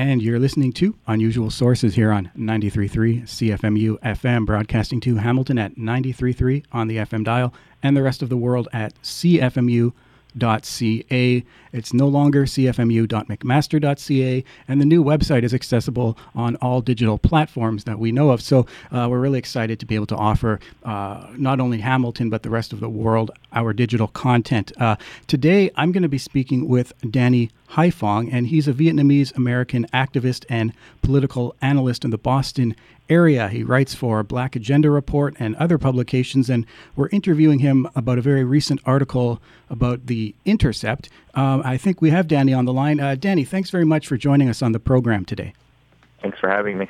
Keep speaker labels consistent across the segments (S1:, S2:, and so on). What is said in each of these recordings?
S1: And you're listening to Unusual Sources here on 93.3 CFMU FM, broadcasting to Hamilton at 93.3 on the FM dial and the rest of the world at CFMU cfmu.ca. It's no longer cfmu.mcmaster.ca, and the new website is accessible on all digital platforms that we know of. So uh, we're really excited to be able to offer uh, not only Hamilton, but the rest of the world our digital content. Uh, today, I'm going to be speaking with Danny Haiphong, and he's a Vietnamese American activist and political analyst in the Boston area. He writes for Black Agenda Report and other publications, and we're interviewing him about a very recent article about the Intercept. Um, I think we have Danny on the line. Uh, Danny, thanks very much for joining us on the program today.
S2: Thanks for having me.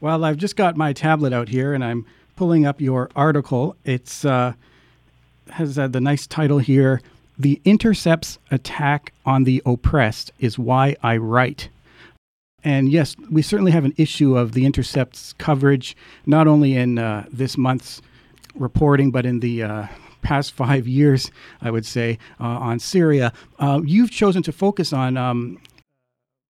S1: Well, I've just got my tablet out here, and I'm pulling up your article. It's uh, has uh, the nice title here. The Intercept's attack on the oppressed is why I write. And yes, we certainly have an issue of the Intercept's coverage, not only in uh, this month's reporting, but in the uh, past five years, I would say, uh, on Syria. Uh, you've chosen to focus on um,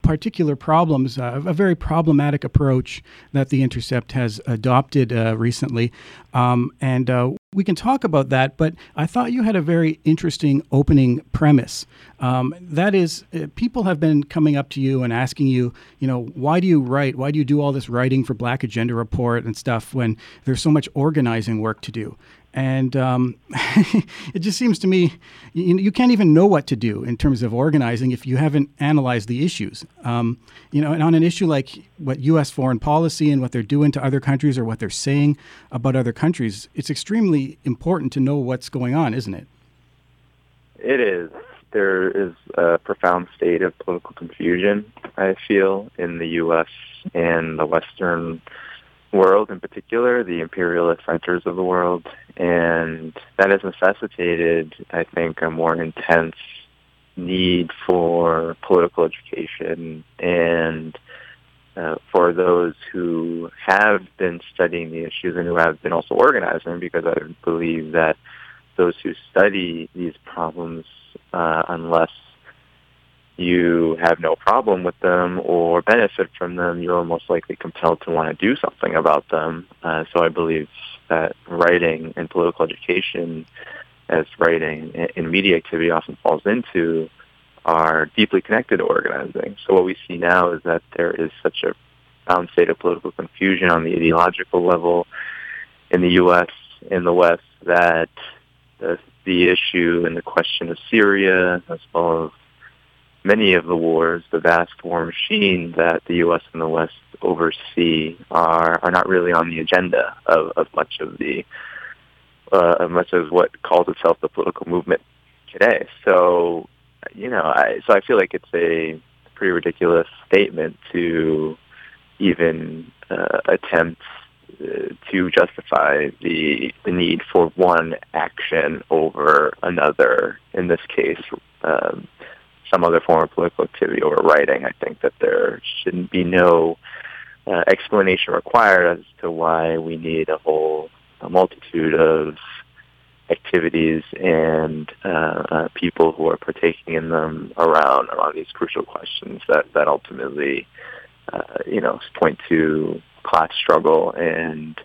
S1: particular problems, uh, a very problematic approach that the Intercept has adopted uh, recently. Um, and uh, we can talk about that, but I thought you had a very interesting opening premise. Um, that is, uh, people have been coming up to you and asking you, you know, why do you write? Why do you do all this writing for Black Agenda Report and stuff when there's so much organizing work to do? And um, it just seems to me you, you, can't even know what to do in terms of organizing if you haven't analyzed the issues. Um, you know, and on an issue like what U.S. foreign policy and what they're doing to other countries or what they're saying about other countries, it's extremely important to know what's going on, isn't it?
S2: It is. There is a profound state of political confusion, I feel, in the U.S. and the Western world in particular, the imperialist centers of the world, and that has necessitated, I think, a more intense need for political education and uh, for those who have been studying the issues and who have been also organizing, because I believe that those who study these problems, uh, unless you have no problem with them or benefit from them, you're most likely compelled to want to do something about them. Uh, so I believe that writing and political education, as writing and media activity often falls into, are deeply connected to organizing. So what we see now is that there is such a profound state of political confusion on the ideological level in the U.S. in the West that the, the issue and the question of Syria, as well as many of the wars, the vast war machine that the U.S. and the West oversee, are are not really on the agenda of, of much of the uh, of much of what calls itself the political movement today. So, you know, I so I feel like it's a pretty ridiculous statement to even uh, attempt uh, to justify the the need for one action over another. In this case, um, some other form of political activity over writing. I think that there shouldn't be no uh, explanation required as to why we need a whole a multitude of activities and uh, uh, people who are partaking in them around around these crucial questions that that ultimately uh, you know point to class struggle and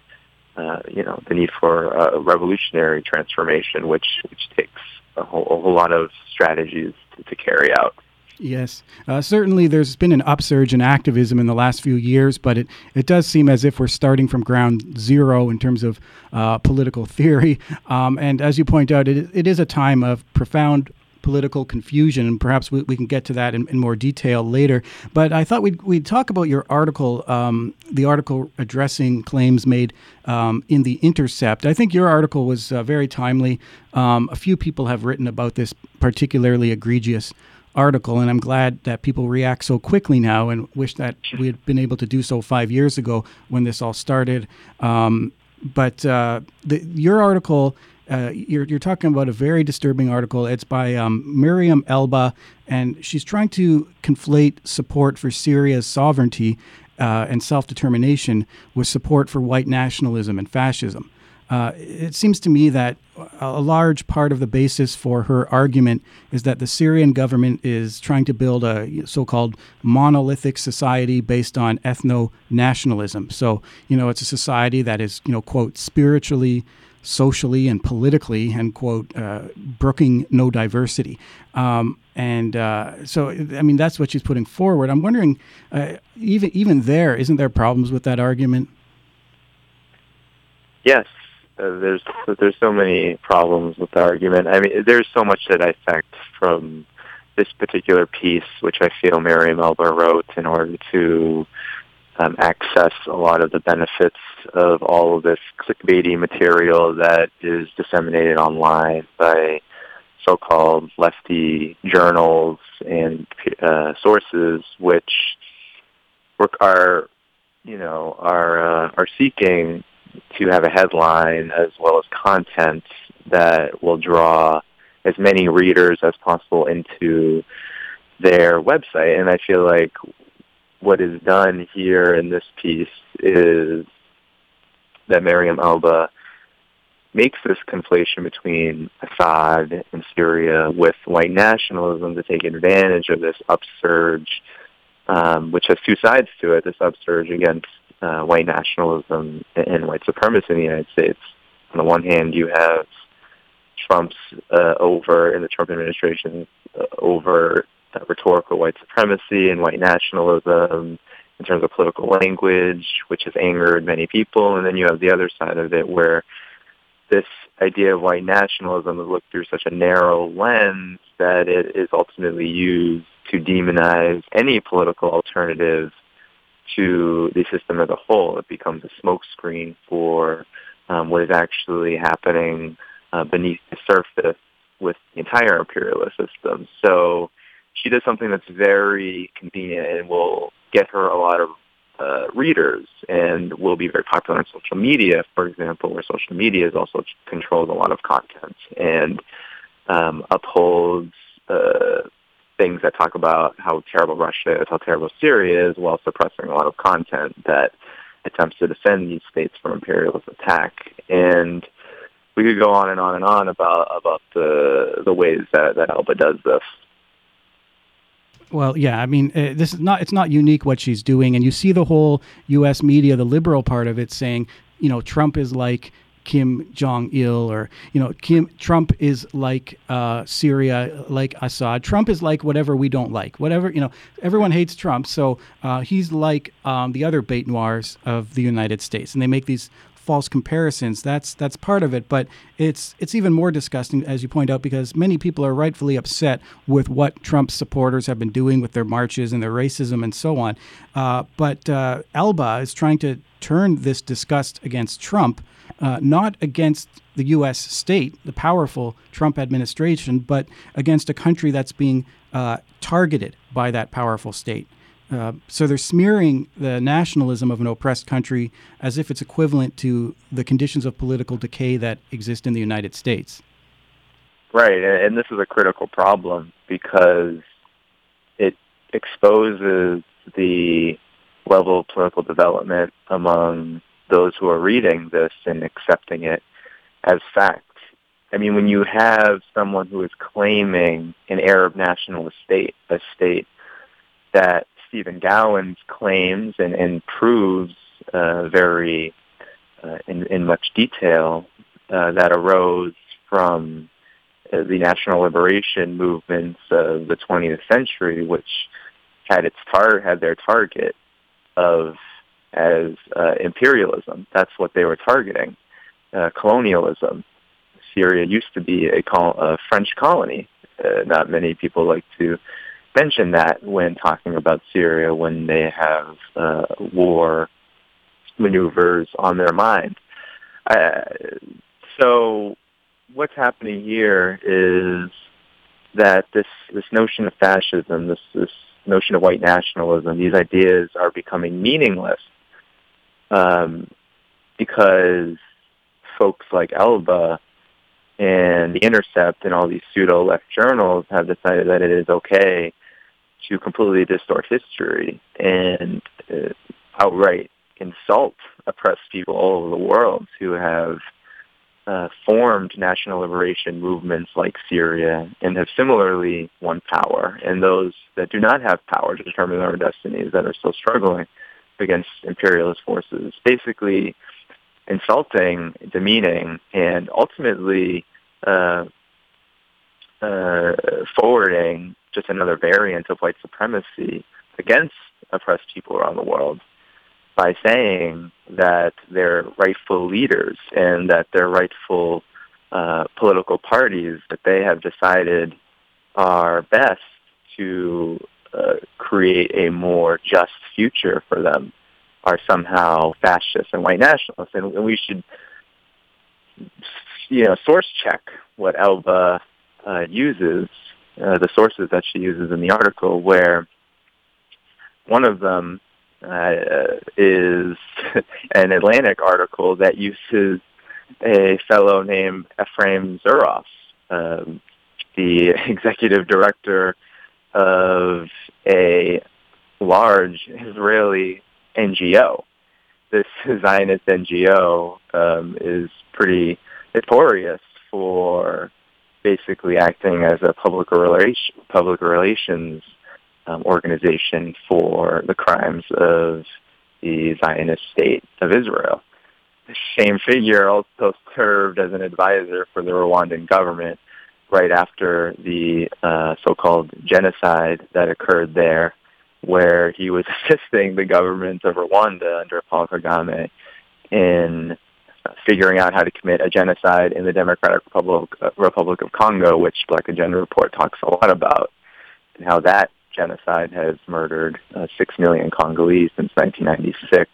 S2: uh, you know the need for a revolutionary transformation, which which takes a whole, a whole lot of strategies to, carry out.
S1: Yes, uh, certainly there's been an upsurge in activism in the last few years, but it, it does seem as if we're starting from ground zero in terms of uh, political theory. Um, and as you point out, it, it is a time of profound political confusion, and perhaps we, we can get to that in, in, more detail later. But I thought we'd, we'd talk about your article, um, the article addressing claims made um, in The Intercept. I think your article was uh, very timely. Um, a few people have written about this particularly egregious article, and I'm glad that people react so quickly now and wish that we had been able to do so five years ago when this all started. Um, but uh, the, your article uh, you're, you're talking about a very disturbing article. It's by um, Miriam Elba, and she's trying to conflate support for Syria's sovereignty uh, and self determination with support for white nationalism and fascism. Uh, it seems to me that a large part of the basis for her argument is that the Syrian government is trying to build a so-called monolithic society based on ethno-nationalism. So, you know, it's a society that is, you know, quote, spiritually, socially, and politically, and quote, uh, brooking no diversity. Um, and uh, so, I mean, that's what she's putting forward. I'm wondering, uh, even even there, isn't there problems with that argument?
S2: Yes, uh, there's there's so many problems with the argument. I mean, there's so much that I affect from this particular piece, which I feel Mary Elba wrote in order to um, access a lot of the benefits of all of this clickbaity material that is disseminated online by so-called lefty journals and uh, sources, which are, you know, are uh, are seeking to have a headline as well as content that will draw as many readers as possible into their website. And I feel like what is done here in this piece is that Miriam Elba makes this conflation between Assad and Syria with white nationalism to take advantage of this upsurge, um, which has two sides to it, this upsurge against uh, white nationalism and white supremacy in the United States. On the one hand, you have Trump's uh, over in the Trump administration uh, over uh, rhetorical white supremacy and white nationalism in terms of political language, which has angered many people. And then you have the other side of it where this idea of white nationalism is looked through such a narrow lens that it is ultimately used to demonize any political alternative to the system as a whole. It becomes a smokescreen for um, what is actually happening uh, beneath the surface with the entire imperialist system. So she does something that's very convenient and will get her a lot of uh, readers and will be very popular on social media, for example, where social media is also controls a lot of content and um, upholds uh, things that talk about how terrible Russia is, how terrible Syria is, while suppressing a lot of content that attempts to defend these states from imperialist attack. And we could go on and on and on about about the the ways that that Elba does this.
S1: Well, yeah, I mean, uh, this is not it's not unique what she's doing, and you see the whole U.S. media, the liberal part of it, saying, you know, Trump is like Kim Jong Il, or you know, Kim Trump is like uh, Syria, like Assad. Trump is like whatever we don't like, whatever you know. Everyone hates Trump, so uh, he's like um, the other bête noirs of the United States, and they make these false comparisons. That's that's part of it, but it's it's even more disgusting, as you point out, because many people are rightfully upset with what Trump's supporters have been doing with their marches and their racism and so on. Uh, but uh, Elba is trying to turn this disgust against Trump uh, not against the U.S. state, the powerful Trump administration, but against a country that's being uh, targeted by that powerful state. Uh, so they're smearing the nationalism of an oppressed country as if it's equivalent to the conditions of political decay that exist in the United States.
S2: Right, and this is a critical problem because it exposes the level of political development among those who are reading this and accepting it as fact. I mean, when you have someone who is claiming an Arab nationalist state, a state that Stephen Gowans claims and, and proves uh, very uh, in, in much detail uh, that arose from uh, the national liberation movements of the 20th century, which had its tar- had their target of as uh, imperialism. That's what they were targeting, uh, colonialism. Syria used to be a, col- a French colony. Uh, not many people like to mention that when talking about Syria when they have uh, war maneuvers on their mind. Uh, so what's happening here is that this this notion of fascism, this this notion of white nationalism, these ideas are becoming meaningless um, because folks like Elba and The Intercept and all these pseudo-left journals have decided that it is okay to completely distort history and uh, outright insult oppressed people all over the world who have uh, formed national liberation movements like Syria and have similarly won power. And those that do not have power to determine their own destinies that are still struggling against imperialist forces, basically insulting, demeaning, and ultimately uh, uh, forwarding just another variant of white supremacy against oppressed people around the world by saying that they're rightful leaders and that they're rightful uh, political parties that they have decided are best to uh, create a more just future for them are somehow fascists and white nationalists, and, and we should, you know, source check what Elba uh, uses, uh, the sources that she uses in the article, where one of them uh, is an Atlantic article that uses a fellow named Ephraim Zuroff, um, the executive director of a large Israeli NGO. This Zionist NGO um, is pretty notorious for basically acting as a public relation, public relations um, organization for the crimes of the Zionist state of Israel. The same figure also served as an advisor for the Rwandan government right after the uh, so-called genocide that occurred there, where he was assisting the government of Rwanda under Paul Kagame in figuring out how to commit a genocide in the Democratic Republic, uh, Republic of Congo, which Black Agenda Report talks a lot about, and how that genocide has murdered uh, 6 million Congolese since 1996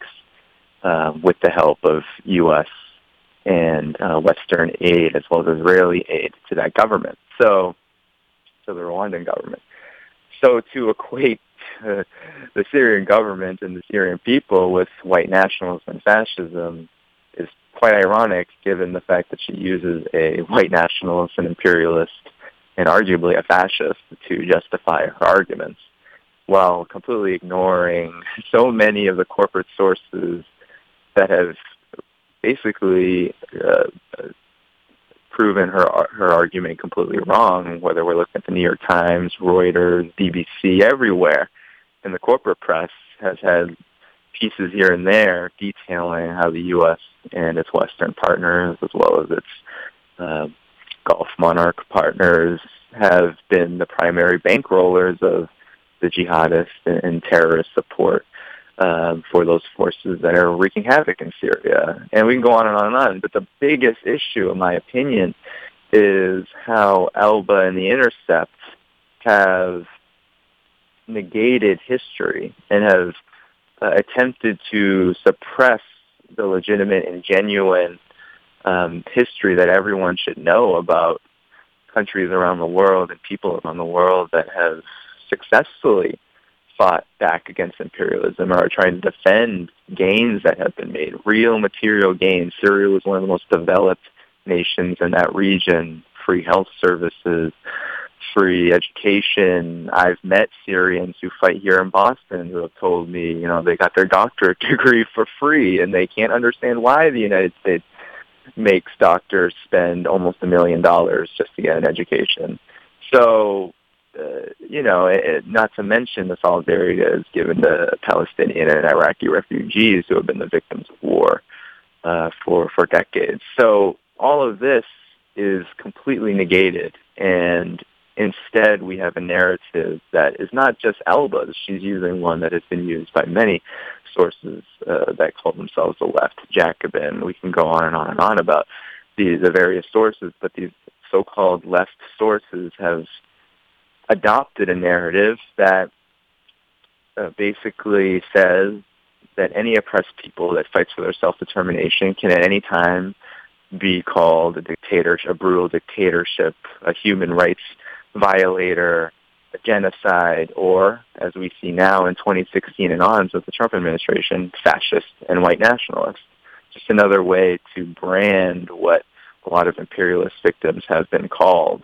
S2: uh, with the help of U.S. and uh, Western aid as well as Israeli aid to that government. So, to the Rwandan government. So to equate uh, the Syrian government and the Syrian people with white nationalism and fascism is quite ironic given the fact that she uses a white nationalist and imperialist and arguably a fascist to justify her arguments while completely ignoring so many of the corporate sources that have basically uh, proven her her argument completely wrong. Whether we're looking at the New York Times, Reuters, BBC, everywhere, and the corporate press has had pieces here and there detailing how the U.S. and its Western partners, as well as its uh, Gulf monarch partners have been the primary bankrollers of the jihadist and, terrorist support um, for those forces that are wreaking havoc in Syria. And we can go on and on and on. But the biggest issue, in my opinion, is how Elba and the Intercept have negated history and have uh, attempted to suppress the legitimate and genuine um, history that everyone should know about countries around the world and people around the world that have successfully fought back against imperialism or are trying to defend gains that have been made, real material gains. Syria was one of the most developed nations in that region, free health services, free education. I've met Syrians who fight here in Boston who have told me, you know, they got their doctorate degree for free and they can't understand why the United States makes doctors spend almost a million dollars just to get an education. So, uh, you know, it, not to mention the solidarity that is given to Palestinian and Iraqi refugees who have been the victims of war uh, for for decades. So all of this is completely negated, and instead we have a narrative that is not just Elba's. She's using one that has been used by many sources uh, that call themselves the left Jacobin. We can go on and on and on about the, the various sources, but these so-called left sources have adopted a narrative that uh, basically says that any oppressed people that fights for their self-determination can at any time be called a dictatorship, a brutal dictatorship, a human rights violator, a genocide, or, as we see now in 2016 and on with the Trump administration, fascist and white nationalist. Just another way to brand what a lot of imperialist victims have been called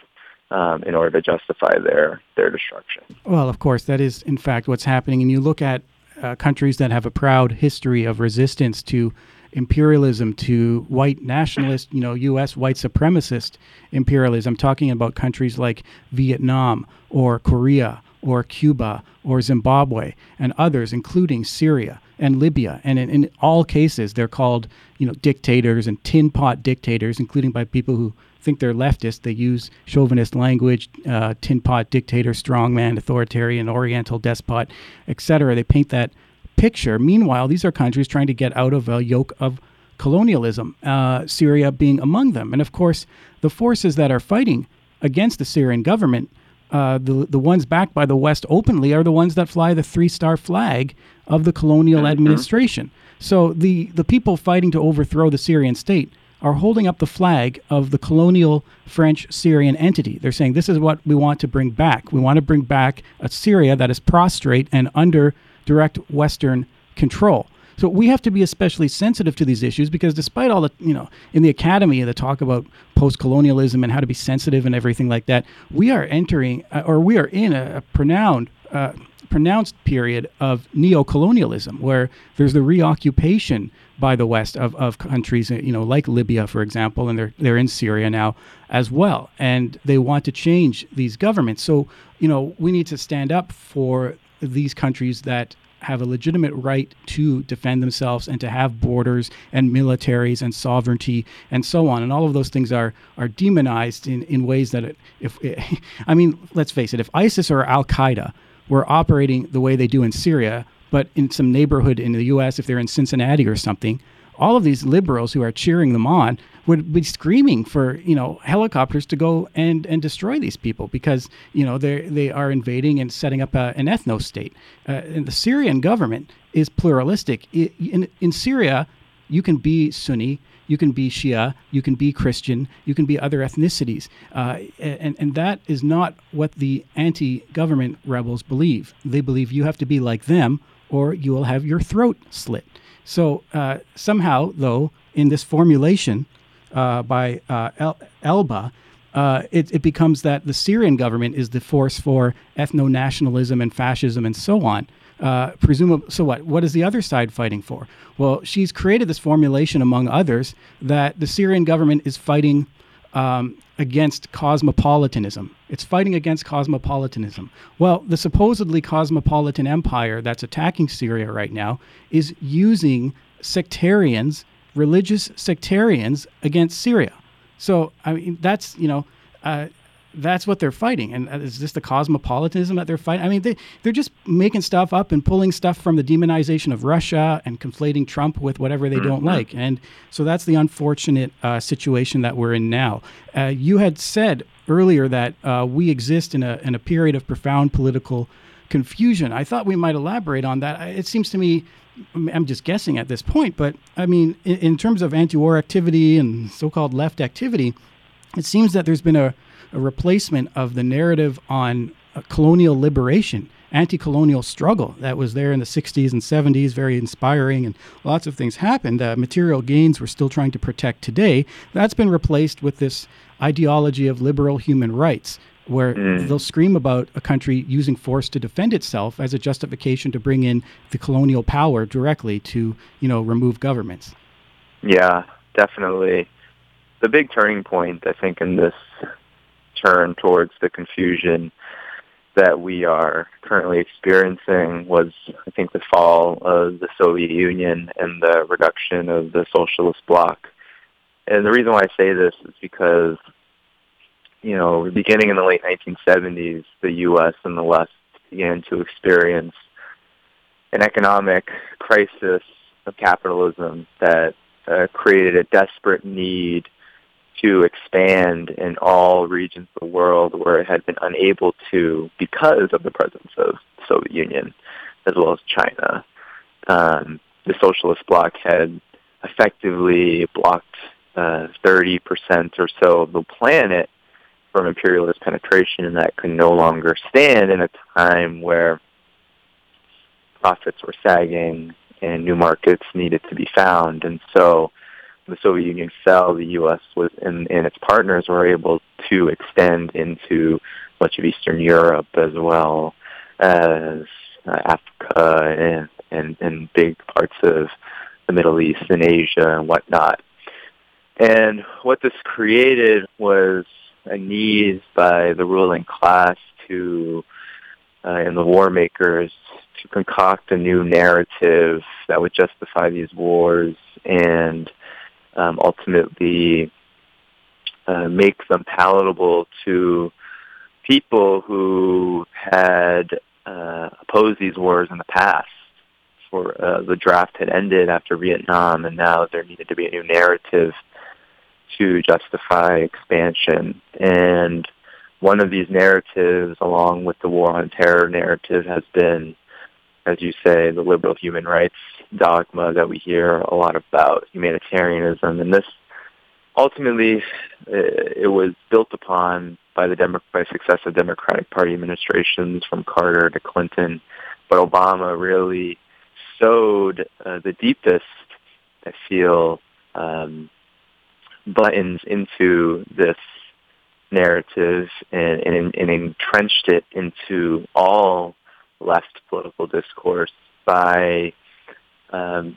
S2: um, in order to justify their, their destruction.
S1: Well, of course, that is in fact what's happening. And you look at uh, countries that have a proud history of resistance to imperialism to white nationalist, you know, U.S. white supremacist imperialism. I'm talking about countries like Vietnam or Korea or Cuba or Zimbabwe and others, including Syria and Libya. And in, in all cases, they're called, you know, dictators and tin pot dictators, including by people who think they're leftist. They use chauvinist language, uh, tin pot dictator, strongman, authoritarian, oriental despot, etc. They paint that picture. Meanwhile, these are countries trying to get out of a yoke of colonialism, uh, Syria being among them. And of course, the forces that are fighting against the Syrian government, uh, the, the ones backed by the West openly, are the ones that fly the three star flag of the colonial mm-hmm. administration. So the, the people fighting to overthrow the Syrian state are holding up the flag of the colonial French Syrian entity. They're saying this is what we want to bring back. We want to bring back a Syria that is prostrate and under direct Western control. So we have to be especially sensitive to these issues because despite all the, you know, in the academy, the talk about post-colonialism and how to be sensitive and everything like that, we are entering uh, or we are in a, a pronounced, uh, pronounced period of neo-colonialism where there's the reoccupation by the West of, of countries, uh, you know, like Libya, for example, and they're they're in Syria now as well, and they want to change these governments. So, you know, we need to stand up for these countries that have a legitimate right to defend themselves and to have borders and militaries and sovereignty and so on. And all of those things are are demonized in, in ways that it, if it, I mean, let's face it, if ISIS or Al Qaeda were operating the way they do in Syria, but in some neighborhood in the U.S., if they're in Cincinnati or something, all of these liberals who are cheering them on would be screaming for you know helicopters to go and and destroy these people because you know they they are invading and setting up a, an ethno state. Uh, and the Syrian government is pluralistic. in in Syria, you can be Sunni, you can be Shia, you can be Christian, you can be other ethnicities. Uh, and, and that is not what the anti government rebels believe. They believe you have to be like them or you will have your throat slit. So uh, somehow, though, in this formulation uh, by uh, El- Elba, uh, it, it, becomes that the Syrian government is the force for ethno nationalism and fascism and so on. Uh, presumably, so what? What is the other side fighting for? Well, she's created this formulation, among others, that the Syrian government is fighting um, against cosmopolitanism. It's fighting against cosmopolitanism. Well, the supposedly cosmopolitan empire that's attacking Syria right now is using sectarians, religious sectarians, against Syria. So, I mean, that's, you know, uh, that's what they're fighting. And uh, is this the cosmopolitanism that they're fighting? I mean, they, they're just making stuff up and pulling stuff from the demonization of Russia and conflating Trump with whatever they don't mm-hmm. like. And so that's the unfortunate uh, situation that we're in now. Uh, you had said earlier that uh, we exist in a, in a period of profound political confusion. I thought we might elaborate on that. It seems to me, I'm just guessing at this point, but I mean, in, in terms of anti war activity and so called left activity, it seems that there's been a a replacement of the narrative on uh, colonial liberation, anti colonial struggle that was there in the 60s and 70s, very inspiring, and lots of things happened. Uh, material gains we're still trying to protect today. That's been replaced with this ideology of liberal human rights. Where mm. they'll scream about a country using force to defend itself as a justification to bring in the colonial power directly to, you know, remove governments.
S2: Yeah, definitely. The big turning point, I think, in this turn towards the confusion that we are currently experiencing was, I think, the fall of the Soviet Union and the reduction of the socialist bloc. And the reason why I say this is because, you know, beginning in the late 1970s, the U.S. and the West began to experience an economic crisis of capitalism that uh, created a desperate need to expand in all regions of the world where it had been unable to because of the presence of the Soviet Union as well as China. Um, the socialist bloc had effectively blocked uh, 30% or so of the planet from imperialist penetration, and that could no longer stand in a time where profits were sagging and new markets needed to be found. And so the Soviet Union fell, the U.S. was and, and its partners were able to extend into much of Eastern Europe as well as uh, Africa and, and and big parts of the Middle East and Asia and whatnot. And what this created was a need by the ruling class to, uh, and the war makers, to concoct a new narrative that would justify these wars and um, ultimately uh, make them palatable to people who had uh, opposed these wars in the past. For uh, the draft had ended after Vietnam, and now there needed to be a new narrative to justify expansion. And one of these narratives, along with the war on terror narrative, has been, as you say, the liberal human rights dogma that we hear a lot about, humanitarianism. And this ultimately, it was built upon by the Demo- by successive Democratic Party administrations from Carter to Clinton, but Obama really sowed uh, the deepest, I feel, um, buttons into this narrative and, and, and entrenched it into all left political discourse by um,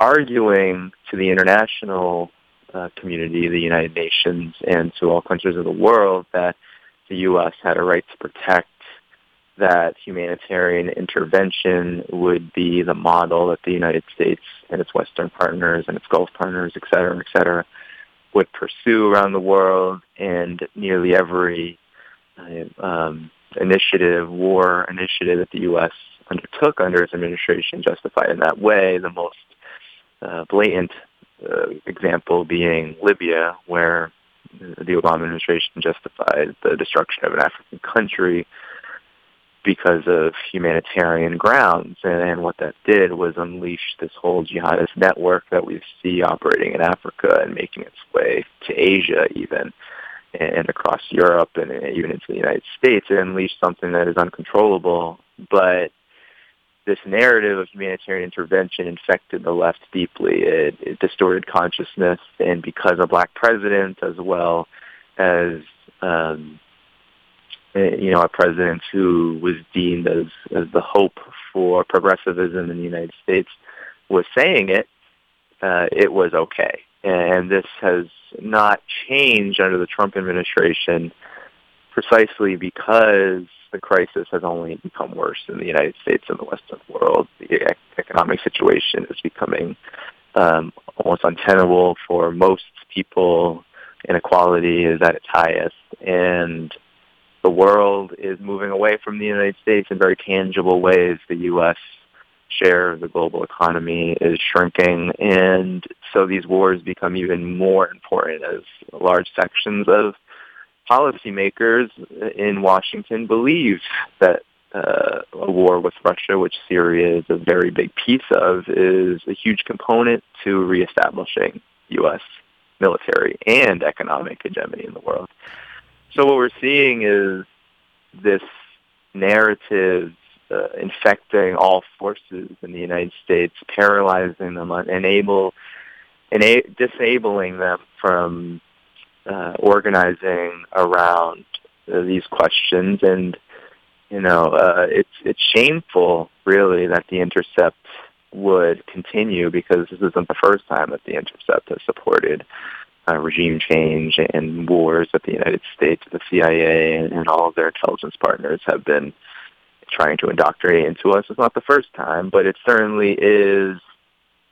S2: arguing to the international uh, community, the United Nations, and to all countries of the world that the U.S. had a right to protect that humanitarian intervention would be the model that the United States and its Western partners and its Gulf partners, et cetera, et cetera, would pursue around the world. And nearly every uh, um, initiative, war initiative that the U.S. undertook under its administration justified in that way. The most uh, blatant uh, example being Libya, where the Obama administration justified the destruction of an African country because of humanitarian grounds. And, and what that did was unleash this whole jihadist network that we see operating in Africa and making its way to Asia even and across Europe and even into the United States. It unleashed something that is uncontrollable, but this narrative of humanitarian intervention infected the left deeply. It, it distorted consciousness, and because a black president, as well as um, eh, you know a president who was deemed as as the hope for progressivism in the United States, was saying it, uh, it was okay. And this has not change under the Trump administration, precisely because the crisis has only become worse in the United States and the Western world. The economic situation is becoming um, almost untenable for most people. Inequality is at its highest, and the world is moving away from the United States in very tangible ways. The U.S. share of the global economy is shrinking, and so these wars become even more important as large sections of policymakers in Washington believe that uh, a war with Russia, which Syria is a very big piece of, is a huge component to reestablishing U.S. military and economic hegemony in the world. So what we're seeing is this narrative uh, infecting all forces in the United States, paralyzing them, enable, ena- disabling them from uh, organizing around uh, these questions, and you know, uh, it's it's shameful, really, that the Intercept would continue because this isn't the first time that the Intercept has supported uh, regime change and wars that the United States, the CIA, and, and all of their intelligence partners have been trying to indoctrinate into us. It's not the first time, but it certainly is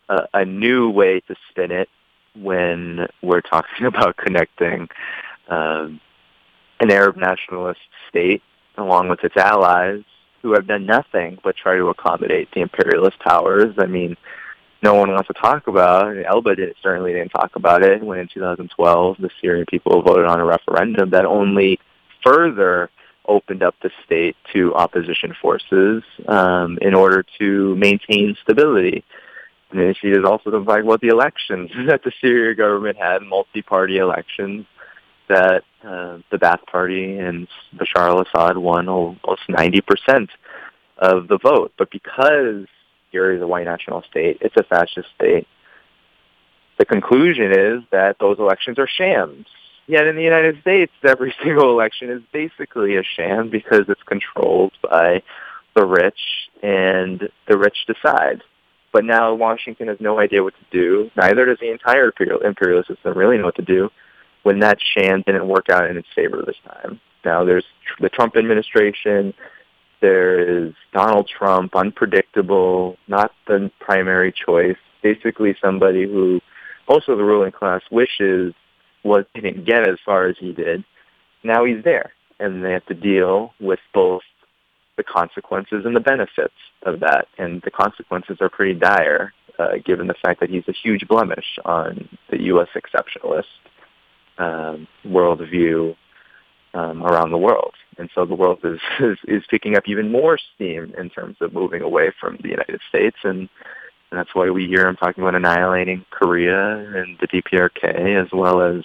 S2: a, a new way to spin it when we're talking about connecting um, an Arab nationalist state along with its allies who have done nothing but try to accommodate the imperialist powers. I mean, no one wants to talk about. Elba did, certainly didn't talk about it when in 2012 the Syrian people voted on a referendum that only further opened up the state to opposition forces um, in order to maintain stability. And she is also talking about the elections that the Syria government had, multi-party elections that uh, the Ba'ath Party and Bashar al-Assad won almost 90% of the vote. But because Syria is a white national state, it's a fascist state, the conclusion is that those elections are shams. Yet in the United States, every single election is basically a sham because it's controlled by the rich, and the rich decide But now Washington has no idea what to do. Neither does the entire imperial, system really know what to do when that sham didn't work out in its favor this time. Now there's the Trump administration. There is Donald Trump, unpredictable, not the primary choice. Basically somebody who most of the ruling class wishes was didn't get as far as he did. Now he's there, and they have to deal with both the consequences and the benefits of that. And the consequences are pretty dire, uh, given the fact that he's a huge blemish on the U.S. exceptionalist um, worldview um, around the world. And so the world is, is, is picking up even more steam in terms of moving away from the United States. And, and that's why we hear him talking about annihilating Korea and the DPRK as well as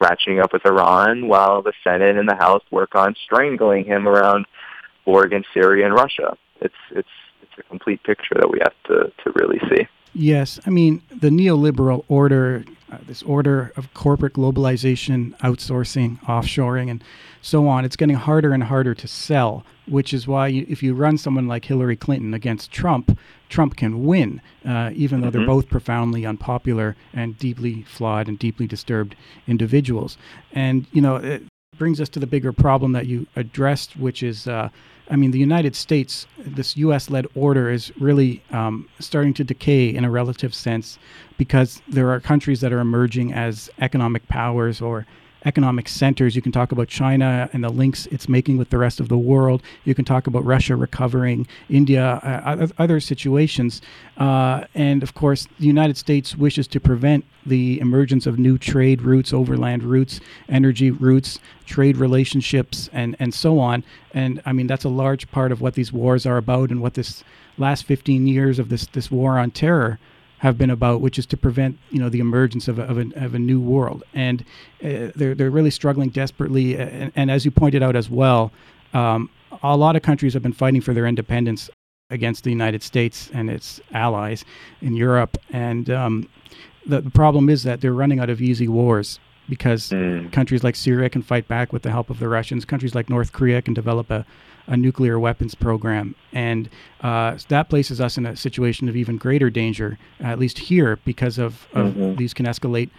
S2: ratcheting up with Iran while the Senate and the House work on strangling him around war against Syria and Russia. It's it's it's a complete picture that we have to to really see.
S1: Yes, I mean the neoliberal order, this order of corporate globalization, outsourcing, offshoring, and so on. It's getting harder and harder to sell, which is why you, if you run someone like Hillary Clinton against Trump, Trump can win, uh, even though mm-hmm. they're both profoundly unpopular and deeply flawed and deeply disturbed individuals. And you know, it brings us to the bigger problem that you addressed, which is. Uh, I mean, the United States, this U.S. led order is really um, starting to decay in a relative sense because there are countries that are emerging as economic powers or economic centers. You can talk about China and the links it's making with the rest of the world. You can talk about Russia recovering, India, uh, other situations. Uh, and of course, the United States wishes to prevent the emergence of new trade routes, overland routes, energy routes, trade relationships, and, and so on. And I mean, that's a large part of what these wars are about and what this last 15 years of this, this war on terror have been about, which is to prevent you know the emergence of a, of a, of a new world. And uh, they're they're really struggling desperately. And, and, as you pointed out as well, um, a lot of countries have been fighting for their independence against the United States and its allies in Europe. And um, the, the problem is that they're running out of easy wars because mm. countries like Syria can fight back with the help of the Russians. Countries like North Korea can develop a a nuclear weapons program. And uh, that places us in a situation of even greater danger, at least here, because of, of mm-hmm. these can escalate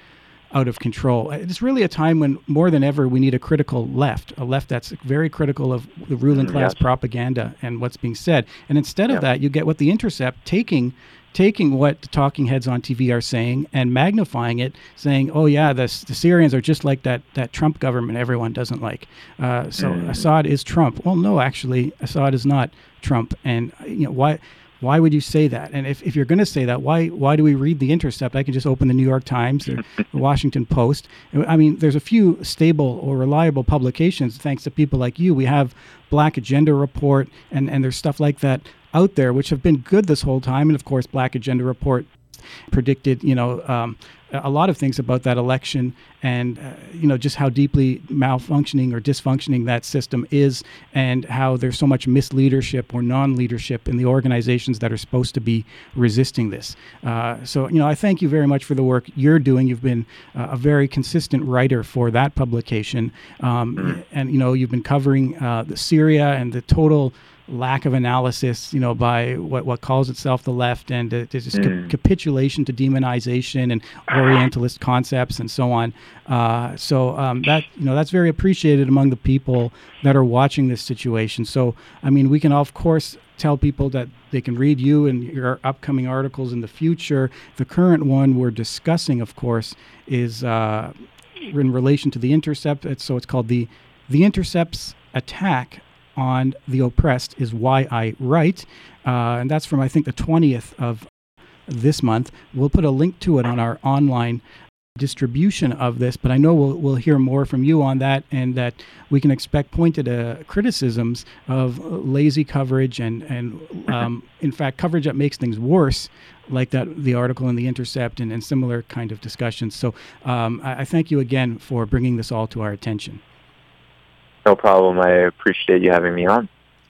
S1: out of control. It's really a time when more than ever we need a critical left, a left that's very critical of the ruling mm, class yes. propaganda and what's being said. And instead of that, you get what the Intercept taking taking what the talking heads on TV are saying and magnifying it, saying, "Oh yeah, the, the Syrians are just like that that Trump government everyone doesn't like." Uh, so mm. Assad is Trump. Well, no, actually, Assad is not Trump. And you know why? Why would you say that? And if, if you're going to say that, why why do we read the Intercept? I can just open the New York Times or the Washington Post. I mean, there's a few stable or reliable publications thanks to people like you. We have Black Agenda Report, and and there's stuff like that out there, which have been good this whole time. And of course, Black Agenda Report predicted, you know, um, a lot of things about that election and, uh, you know, just how deeply malfunctioning or dysfunctioning that system is and how there's so much misleadership or non leadership in the organizations that are supposed to be resisting this. Uh, so, you know, I thank you very much for the work you're doing. You've been uh, a very consistent writer for that publication. Um, and, you know, you've been covering uh, the Syria and the total lack of analysis, you know, by what, what calls itself the left, and uh, just mm. ca- capitulation to demonization and Orientalist concepts and so on. Uh, so um, that you know that's very appreciated among the people that are watching this situation. So I mean, we can of course tell people that they can read you and your upcoming articles in the future. The current one we're discussing, of course, is uh, in relation to the Intercept. It's, so it's called the the Intercepts attack on the oppressed is why I write. Uh, and that's from, I think, the 20th of this month. We'll put a link to it on our online distribution of this, but I know we'll, we'll hear more from you on that and that we can expect pointed uh, criticisms of lazy coverage and, and um, in fact, coverage that makes things worse, like that the article in The Intercept and, and similar kind of discussions. So um, I, I thank you again for bringing this all to our attention.
S2: No problem. I appreciate you having me on.